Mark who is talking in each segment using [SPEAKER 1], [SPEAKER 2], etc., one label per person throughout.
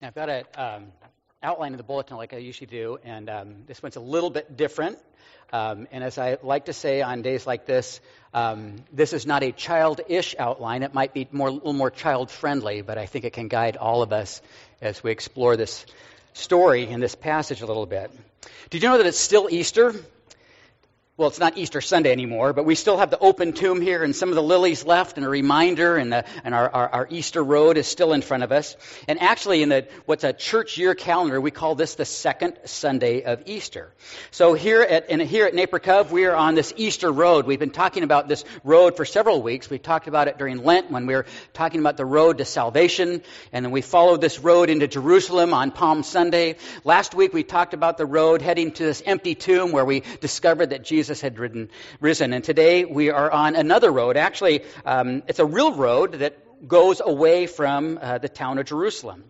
[SPEAKER 1] Now, I've got an um, outline of the bulletin like I usually do, and um, this one's a little bit different. Um, and as I like to say on days like this, um, this is not a childish outline. It might be more, a little more child friendly, but I think it can guide all of us as we explore this story in this passage a little bit. Did you know that it's still Easter? Well, it's not Easter Sunday anymore, but we still have the open tomb here and some of the lilies left and a reminder and, the, and our, our, our, Easter road is still in front of us. And actually in the, what's a church year calendar, we call this the second Sunday of Easter. So here at, here at Naper Cove, we are on this Easter road. We've been talking about this road for several weeks. We talked about it during Lent when we were talking about the road to salvation. And then we followed this road into Jerusalem on Palm Sunday. Last week we talked about the road heading to this empty tomb where we discovered that Jesus Jesus had ridden, risen. And today we are on another road. Actually, um, it's a real road that goes away from uh, the town of Jerusalem.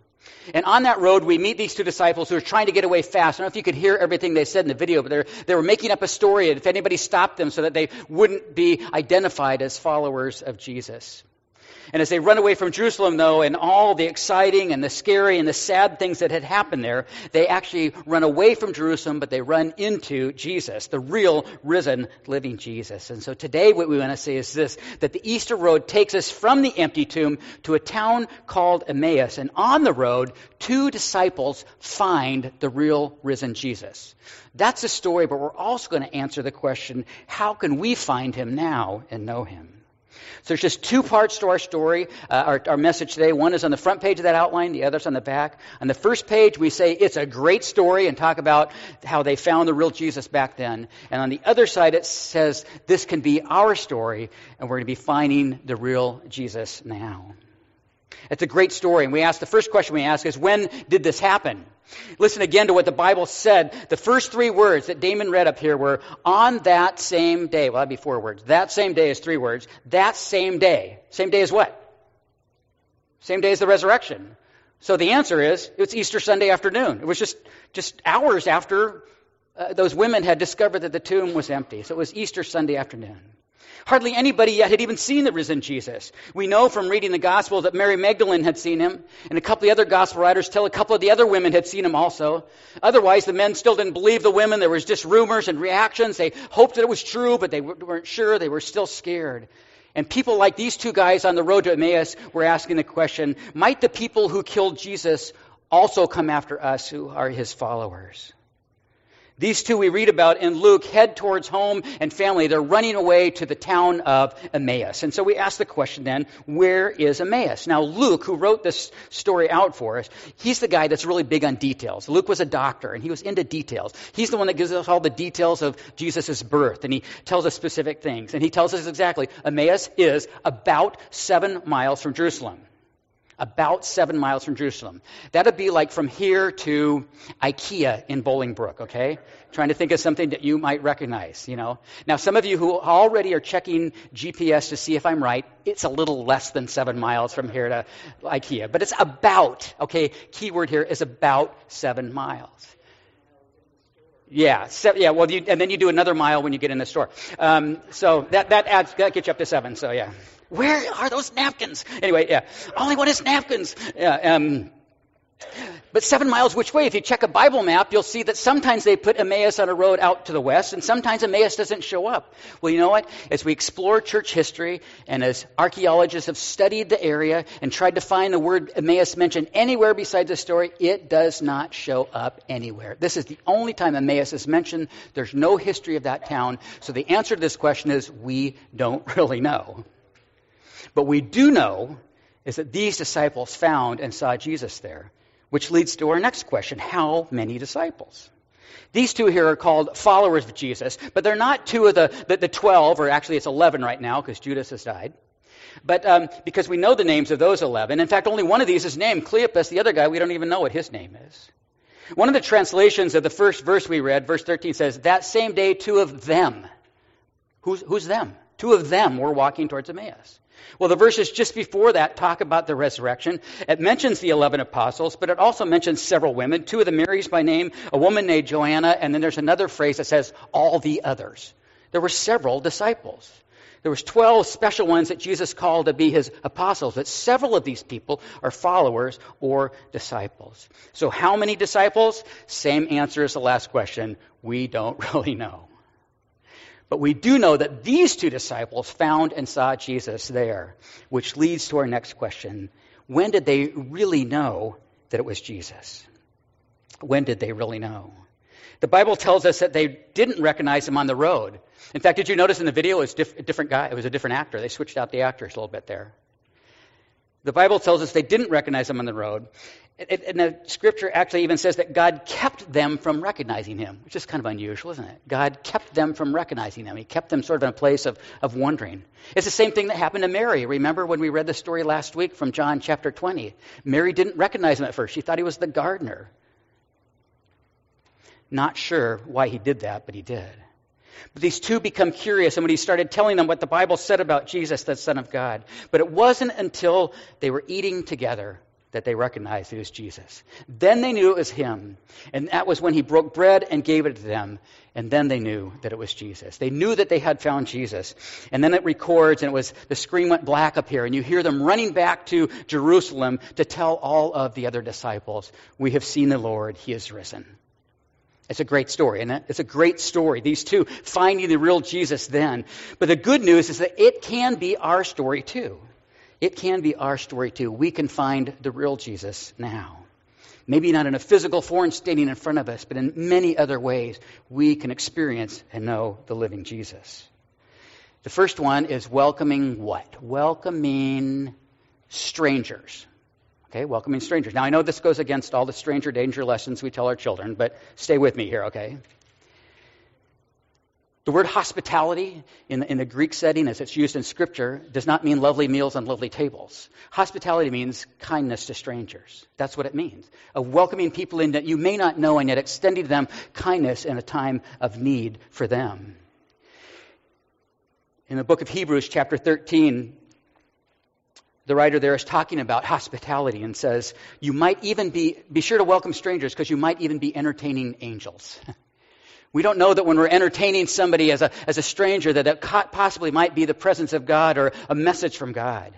[SPEAKER 1] And on that road, we meet these two disciples who are trying to get away fast. I don't know if you could hear everything they said in the video, but they were making up a story if anybody stopped them so that they wouldn't be identified as followers of Jesus. And as they run away from Jerusalem, though, and all the exciting and the scary and the sad things that had happened there, they actually run away from Jerusalem, but they run into Jesus, the real risen, living Jesus. And so today, what we want to say is this that the Easter road takes us from the empty tomb to a town called Emmaus. And on the road, two disciples find the real risen Jesus. That's the story, but we're also going to answer the question how can we find him now and know him? So there's just two parts to our story, uh, our, our message today. One is on the front page of that outline, the other's on the back. On the first page, we say it's a great story and talk about how they found the real Jesus back then. And on the other side, it says this can be our story, and we're going to be finding the real Jesus now. It's a great story. And we ask the first question we ask is when did this happen? Listen again to what the Bible said. The first three words that Damon read up here were on that same day. Well, that'd be four words. That same day is three words. That same day. Same day as what? Same day as the resurrection. So the answer is it's Easter Sunday afternoon. It was just, just hours after uh, those women had discovered that the tomb was empty. So it was Easter Sunday afternoon. Hardly anybody yet had even seen the risen Jesus. We know from reading the Gospel that Mary Magdalene had seen him, and a couple of the other Gospel writers tell a couple of the other women had seen him also. Otherwise, the men still didn't believe the women. There was just rumors and reactions. They hoped that it was true, but they weren't sure. They were still scared. And people like these two guys on the road to Emmaus were asking the question might the people who killed Jesus also come after us who are his followers? These two we read about in Luke head towards home and family. They're running away to the town of Emmaus. And so we ask the question then, where is Emmaus? Now, Luke, who wrote this story out for us, he's the guy that's really big on details. Luke was a doctor and he was into details. He's the one that gives us all the details of Jesus' birth and he tells us specific things. And he tells us exactly, Emmaus is about seven miles from Jerusalem about seven miles from Jerusalem. That'd be like from here to IKEA in Bolingbrook, okay? Trying to think of something that you might recognize, you know. Now, some of you who already are checking GPS to see if I'm right, it's a little less than seven miles from here to IKEA, but it's about, okay? Keyword here is about seven miles. Yeah, se- yeah. Well, you, and then you do another mile when you get in the store. Um, so that that adds that gets you up to seven. So yeah. Where are those napkins? Anyway, yeah. All I want is napkins. Yeah, um, but seven miles which way? If you check a Bible map, you'll see that sometimes they put Emmaus on a road out to the west, and sometimes Emmaus doesn't show up. Well, you know what? As we explore church history, and as archaeologists have studied the area and tried to find the word Emmaus mentioned anywhere besides the story, it does not show up anywhere. This is the only time Emmaus is mentioned. There's no history of that town. So the answer to this question is we don't really know. But we do know is that these disciples found and saw Jesus there, which leads to our next question how many disciples? These two here are called followers of Jesus, but they're not two of the, the, the 12, or actually it's 11 right now because Judas has died. But um, because we know the names of those 11. In fact, only one of these is named Cleopas. The other guy, we don't even know what his name is. One of the translations of the first verse we read, verse 13, says, That same day, two of them. Who's, who's them? Two of them were walking towards Emmaus. Well, the verses just before that talk about the resurrection. It mentions the 11 apostles, but it also mentions several women, two of the Marys by name, a woman named Joanna, and then there's another phrase that says, all the others. There were several disciples. There was 12 special ones that Jesus called to be his apostles, but several of these people are followers or disciples. So how many disciples? Same answer as the last question. We don't really know. But we do know that these two disciples found and saw Jesus there, which leads to our next question. When did they really know that it was Jesus? When did they really know? The Bible tells us that they didn't recognize him on the road. In fact, did you notice in the video it was diff- a different guy? It was a different actor. They switched out the actors a little bit there. The Bible tells us they didn't recognize him on the road. And the scripture actually even says that God kept them from recognizing him, which is kind of unusual, isn't it? God kept them from recognizing him. He kept them sort of in a place of, of wondering. It's the same thing that happened to Mary. Remember when we read the story last week from John chapter 20? Mary didn't recognize him at first. She thought he was the gardener. Not sure why he did that, but he did. But these two become curious, and when he started telling them what the Bible said about Jesus, the Son of God. But it wasn't until they were eating together that they recognized it was Jesus. Then they knew it was him. And that was when he broke bread and gave it to them. And then they knew that it was Jesus. They knew that they had found Jesus. And then it records, and it was the screen went black up here, and you hear them running back to Jerusalem to tell all of the other disciples, We have seen the Lord, he is risen. It's a great story, isn't it? It's a great story. These two finding the real Jesus then. But the good news is that it can be our story too. It can be our story too. We can find the real Jesus now. Maybe not in a physical form standing in front of us, but in many other ways we can experience and know the living Jesus. The first one is welcoming what? Welcoming strangers. Okay, welcoming strangers. Now, I know this goes against all the stranger danger lessons we tell our children, but stay with me here, okay? The word hospitality in, in the Greek setting, as it's used in Scripture, does not mean lovely meals and lovely tables. Hospitality means kindness to strangers. That's what it means. A welcoming people in that you may not know and yet extending to them kindness in a time of need for them. In the book of Hebrews, chapter 13, the writer there is talking about hospitality and says, you might even be, be sure to welcome strangers because you might even be entertaining angels. we don't know that when we're entertaining somebody as a, as a stranger that it possibly might be the presence of God or a message from God.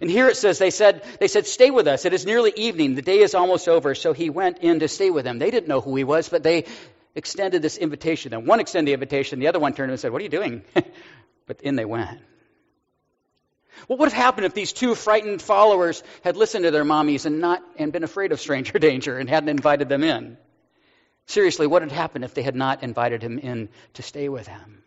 [SPEAKER 1] And here it says, they said, they said, stay with us. It is nearly evening. The day is almost over. So he went in to stay with them. They didn't know who he was, but they extended this invitation. And one extended the invitation. The other one turned and said, what are you doing? but in they went. What would have happened if these two frightened followers had listened to their mommies and not and been afraid of stranger danger and hadn't invited them in? Seriously, what had happened if they had not invited him in to stay with them?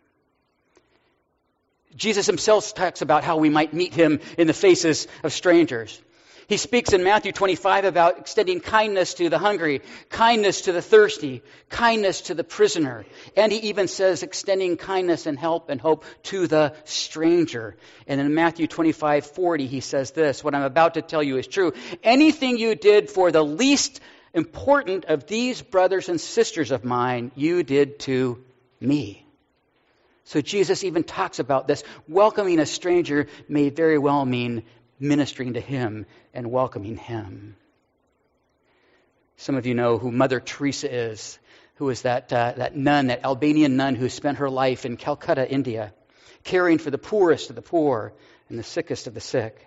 [SPEAKER 1] Jesus himself talks about how we might meet him in the faces of strangers. He speaks in Matthew 25 about extending kindness to the hungry, kindness to the thirsty, kindness to the prisoner. And he even says extending kindness and help and hope to the stranger. And in Matthew 25, 40, he says this, what I'm about to tell you is true. Anything you did for the least important of these brothers and sisters of mine, you did to me. So Jesus even talks about this. Welcoming a stranger may very well mean ministering to him and welcoming him. Some of you know who Mother Teresa is, who is that, uh, that nun, that Albanian nun who spent her life in Calcutta, India, caring for the poorest of the poor and the sickest of the sick.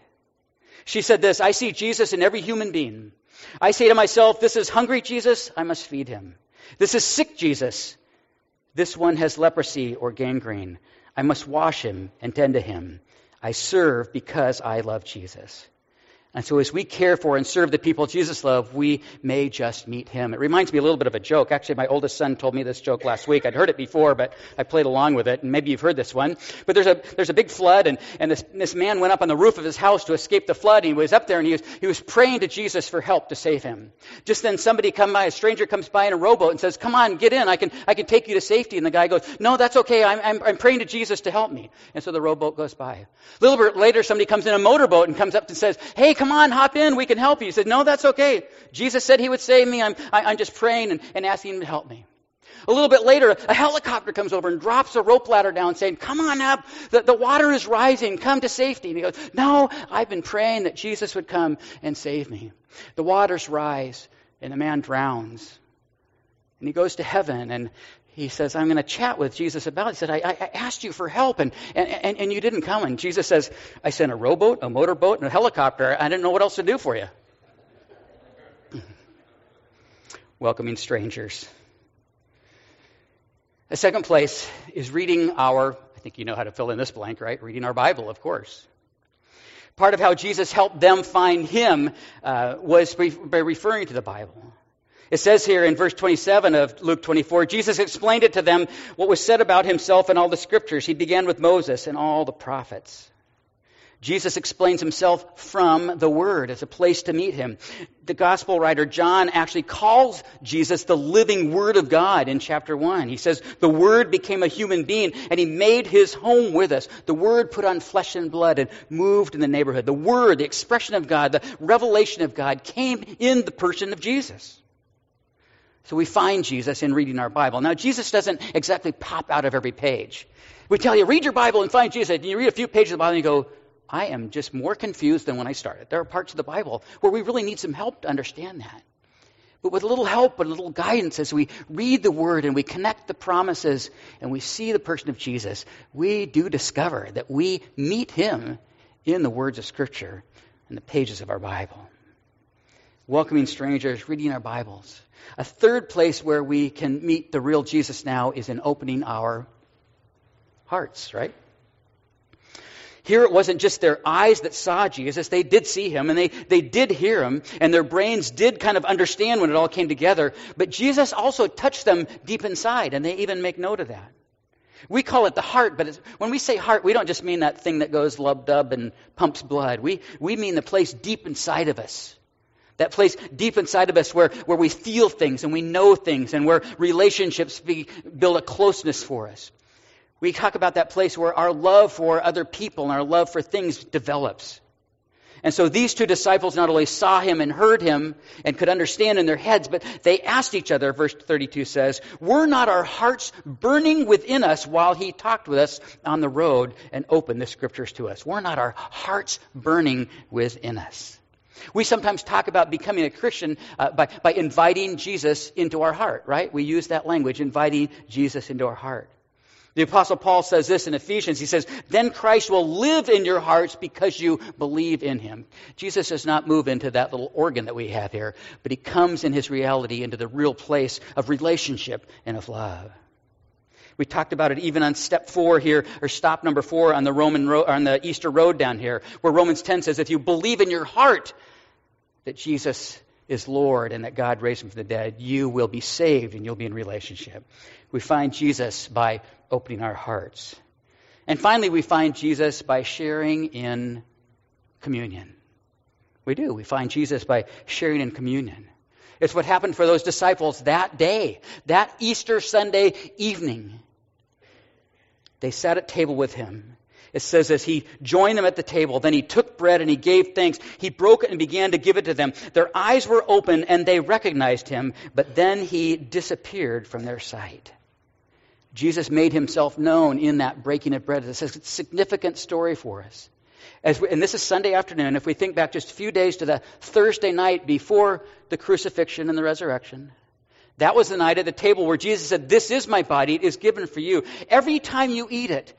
[SPEAKER 1] She said this I see Jesus in every human being. I say to myself, this is hungry Jesus, I must feed him. This is sick Jesus. This one has leprosy or gangrene. I must wash him and tend to him. I serve because I love Jesus. And so as we care for and serve the people Jesus loved, we may just meet him. It reminds me a little bit of a joke. Actually, my oldest son told me this joke last week. I'd heard it before, but I played along with it, and maybe you've heard this one. But there's a, there's a big flood, and, and this, this man went up on the roof of his house to escape the flood, and he was up there, and he was, he was praying to Jesus for help to save him. Just then somebody come by, a stranger comes by in a rowboat and says, come on, get in, I can, I can take you to safety. And the guy goes, no, that's okay, I'm, I'm, I'm praying to Jesus to help me. And so the rowboat goes by. A little bit later, somebody comes in a motorboat and comes up and says, hey, come on, hop in, we can help you. He said, No, that's okay. Jesus said he would save me. I'm, I, am i am just praying and, and asking him to help me. A little bit later, a helicopter comes over and drops a rope ladder down saying, Come on up. The, the water is rising. Come to safety. And he goes, No, I've been praying that Jesus would come and save me. The waters rise and the man drowns. And he goes to heaven and he says, I'm going to chat with Jesus about it. He said, I, I asked you for help and, and, and you didn't come. And Jesus says, I sent a rowboat, a motorboat, and a helicopter. I didn't know what else to do for you. Welcoming strangers. The second place is reading our, I think you know how to fill in this blank, right? Reading our Bible, of course. Part of how Jesus helped them find him uh, was by referring to the Bible. It says here in verse 27 of Luke 24, Jesus explained it to them what was said about himself in all the scriptures. He began with Moses and all the prophets. Jesus explains himself from the Word as a place to meet him. The gospel writer John actually calls Jesus the living Word of God in chapter 1. He says, The Word became a human being and he made his home with us. The Word put on flesh and blood and moved in the neighborhood. The Word, the expression of God, the revelation of God came in the person of Jesus. So we find Jesus in reading our Bible. Now, Jesus doesn't exactly pop out of every page. We tell you, read your Bible and find Jesus. And you read a few pages of the Bible and you go, I am just more confused than when I started. There are parts of the Bible where we really need some help to understand that. But with a little help and a little guidance as we read the Word and we connect the promises and we see the person of Jesus, we do discover that we meet Him in the words of Scripture and the pages of our Bible. Welcoming strangers, reading our Bibles. A third place where we can meet the real Jesus now is in opening our hearts, right? Here it wasn't just their eyes that saw Jesus. They did see him and they, they did hear him and their brains did kind of understand when it all came together. But Jesus also touched them deep inside and they even make note of that. We call it the heart, but when we say heart, we don't just mean that thing that goes lub dub and pumps blood. We, we mean the place deep inside of us. That place deep inside of us where, where we feel things and we know things and where relationships be, build a closeness for us. We talk about that place where our love for other people and our love for things develops. And so these two disciples not only saw him and heard him and could understand in their heads, but they asked each other, verse 32 says, Were not our hearts burning within us while he talked with us on the road and opened the scriptures to us? Were not our hearts burning within us? We sometimes talk about becoming a Christian uh, by, by inviting Jesus into our heart, right? We use that language, inviting Jesus into our heart. The apostle Paul says this in Ephesians. He says, then Christ will live in your hearts because you believe in him. Jesus does not move into that little organ that we have here, but he comes in his reality into the real place of relationship and of love. We talked about it even on step four here, or stop number four on the Roman road, on the Easter road down here, where Romans 10 says, if you believe in your heart that Jesus is Lord and that God raised him from the dead, you will be saved and you'll be in relationship. We find Jesus by opening our hearts. And finally, we find Jesus by sharing in communion. We do. We find Jesus by sharing in communion. It's what happened for those disciples that day, that Easter Sunday evening. They sat at table with him. It says as he joined them at the table, then he took bread and he gave thanks. He broke it and began to give it to them. Their eyes were open and they recognized him, but then he disappeared from their sight. Jesus made himself known in that breaking of bread. It's a significant story for us. We, and this is Sunday afternoon. If we think back just a few days to the Thursday night before the crucifixion and the resurrection, that was the night at the table where Jesus said, This is my body, it is given for you. Every time you eat it,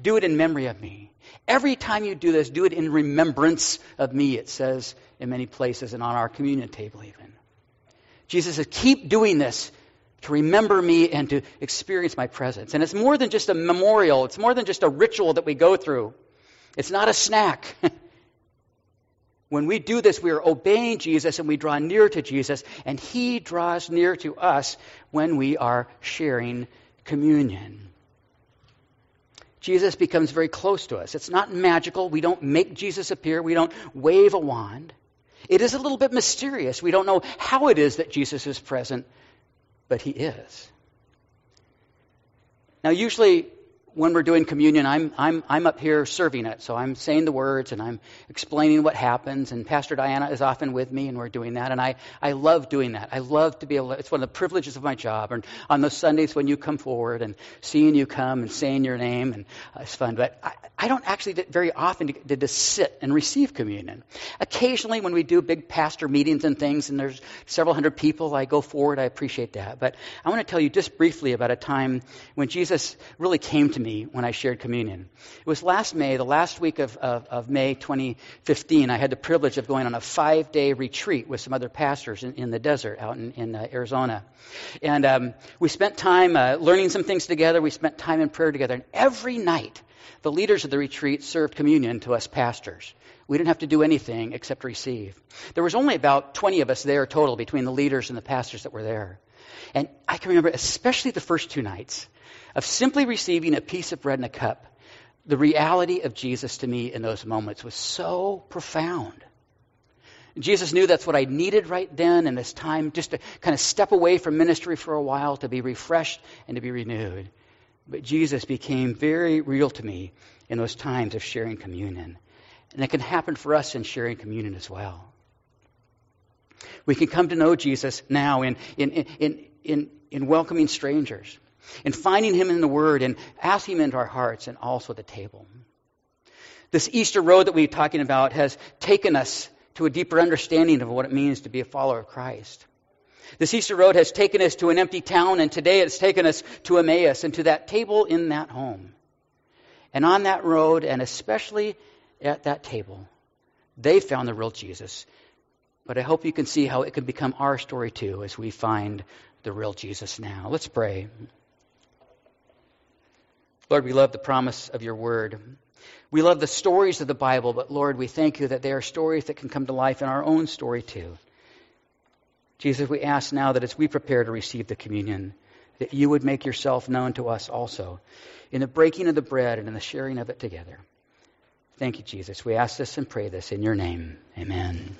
[SPEAKER 1] do it in memory of me. Every time you do this, do it in remembrance of me, it says in many places and on our communion table even. Jesus says, Keep doing this to remember me and to experience my presence. And it's more than just a memorial, it's more than just a ritual that we go through. It's not a snack. when we do this, we are obeying Jesus and we draw near to Jesus, and He draws near to us when we are sharing communion. Jesus becomes very close to us. It's not magical. We don't make Jesus appear. We don't wave a wand. It is a little bit mysterious. We don't know how it is that Jesus is present, but he is. Now, usually when we're doing communion, I'm, I'm, I'm up here serving it. So I'm saying the words and I'm explaining what happens. And Pastor Diana is often with me and we're doing that. And I, I love doing that. I love to be able to, it's one of the privileges of my job. And on those Sundays when you come forward and seeing you come and saying your name, and uh, it's fun. But I, I don't actually very often get to sit and receive communion. Occasionally when we do big pastor meetings and things and there's several hundred people, I go forward. I appreciate that. But I want to tell you just briefly about a time when Jesus really came to me when I shared communion. It was last May, the last week of, of, of May 2015. I had the privilege of going on a five day retreat with some other pastors in, in the desert out in, in uh, Arizona. And um, we spent time uh, learning some things together. We spent time in prayer together. And every night, the leaders of the retreat served communion to us pastors. We didn't have to do anything except receive. There was only about 20 of us there total between the leaders and the pastors that were there. And I can remember, especially the first two nights, of simply receiving a piece of bread and a cup. The reality of Jesus to me in those moments was so profound. Jesus knew that's what I needed right then in this time, just to kind of step away from ministry for a while, to be refreshed and to be renewed. But Jesus became very real to me in those times of sharing communion. And it can happen for us in sharing communion as well. We can come to know Jesus now in, in, in, in, in welcoming strangers, in finding Him in the Word, and asking Him into our hearts, and also the table. This Easter road that we're talking about has taken us to a deeper understanding of what it means to be a follower of Christ. This Easter road has taken us to an empty town, and today it's taken us to Emmaus and to that table in that home. And on that road, and especially at that table, they found the real Jesus but I hope you can see how it can become our story too as we find the real Jesus now. Let's pray. Lord, we love the promise of your word. We love the stories of the Bible, but Lord, we thank you that they are stories that can come to life in our own story too. Jesus, we ask now that as we prepare to receive the communion, that you would make yourself known to us also in the breaking of the bread and in the sharing of it together. Thank you, Jesus. We ask this and pray this in your name. Amen.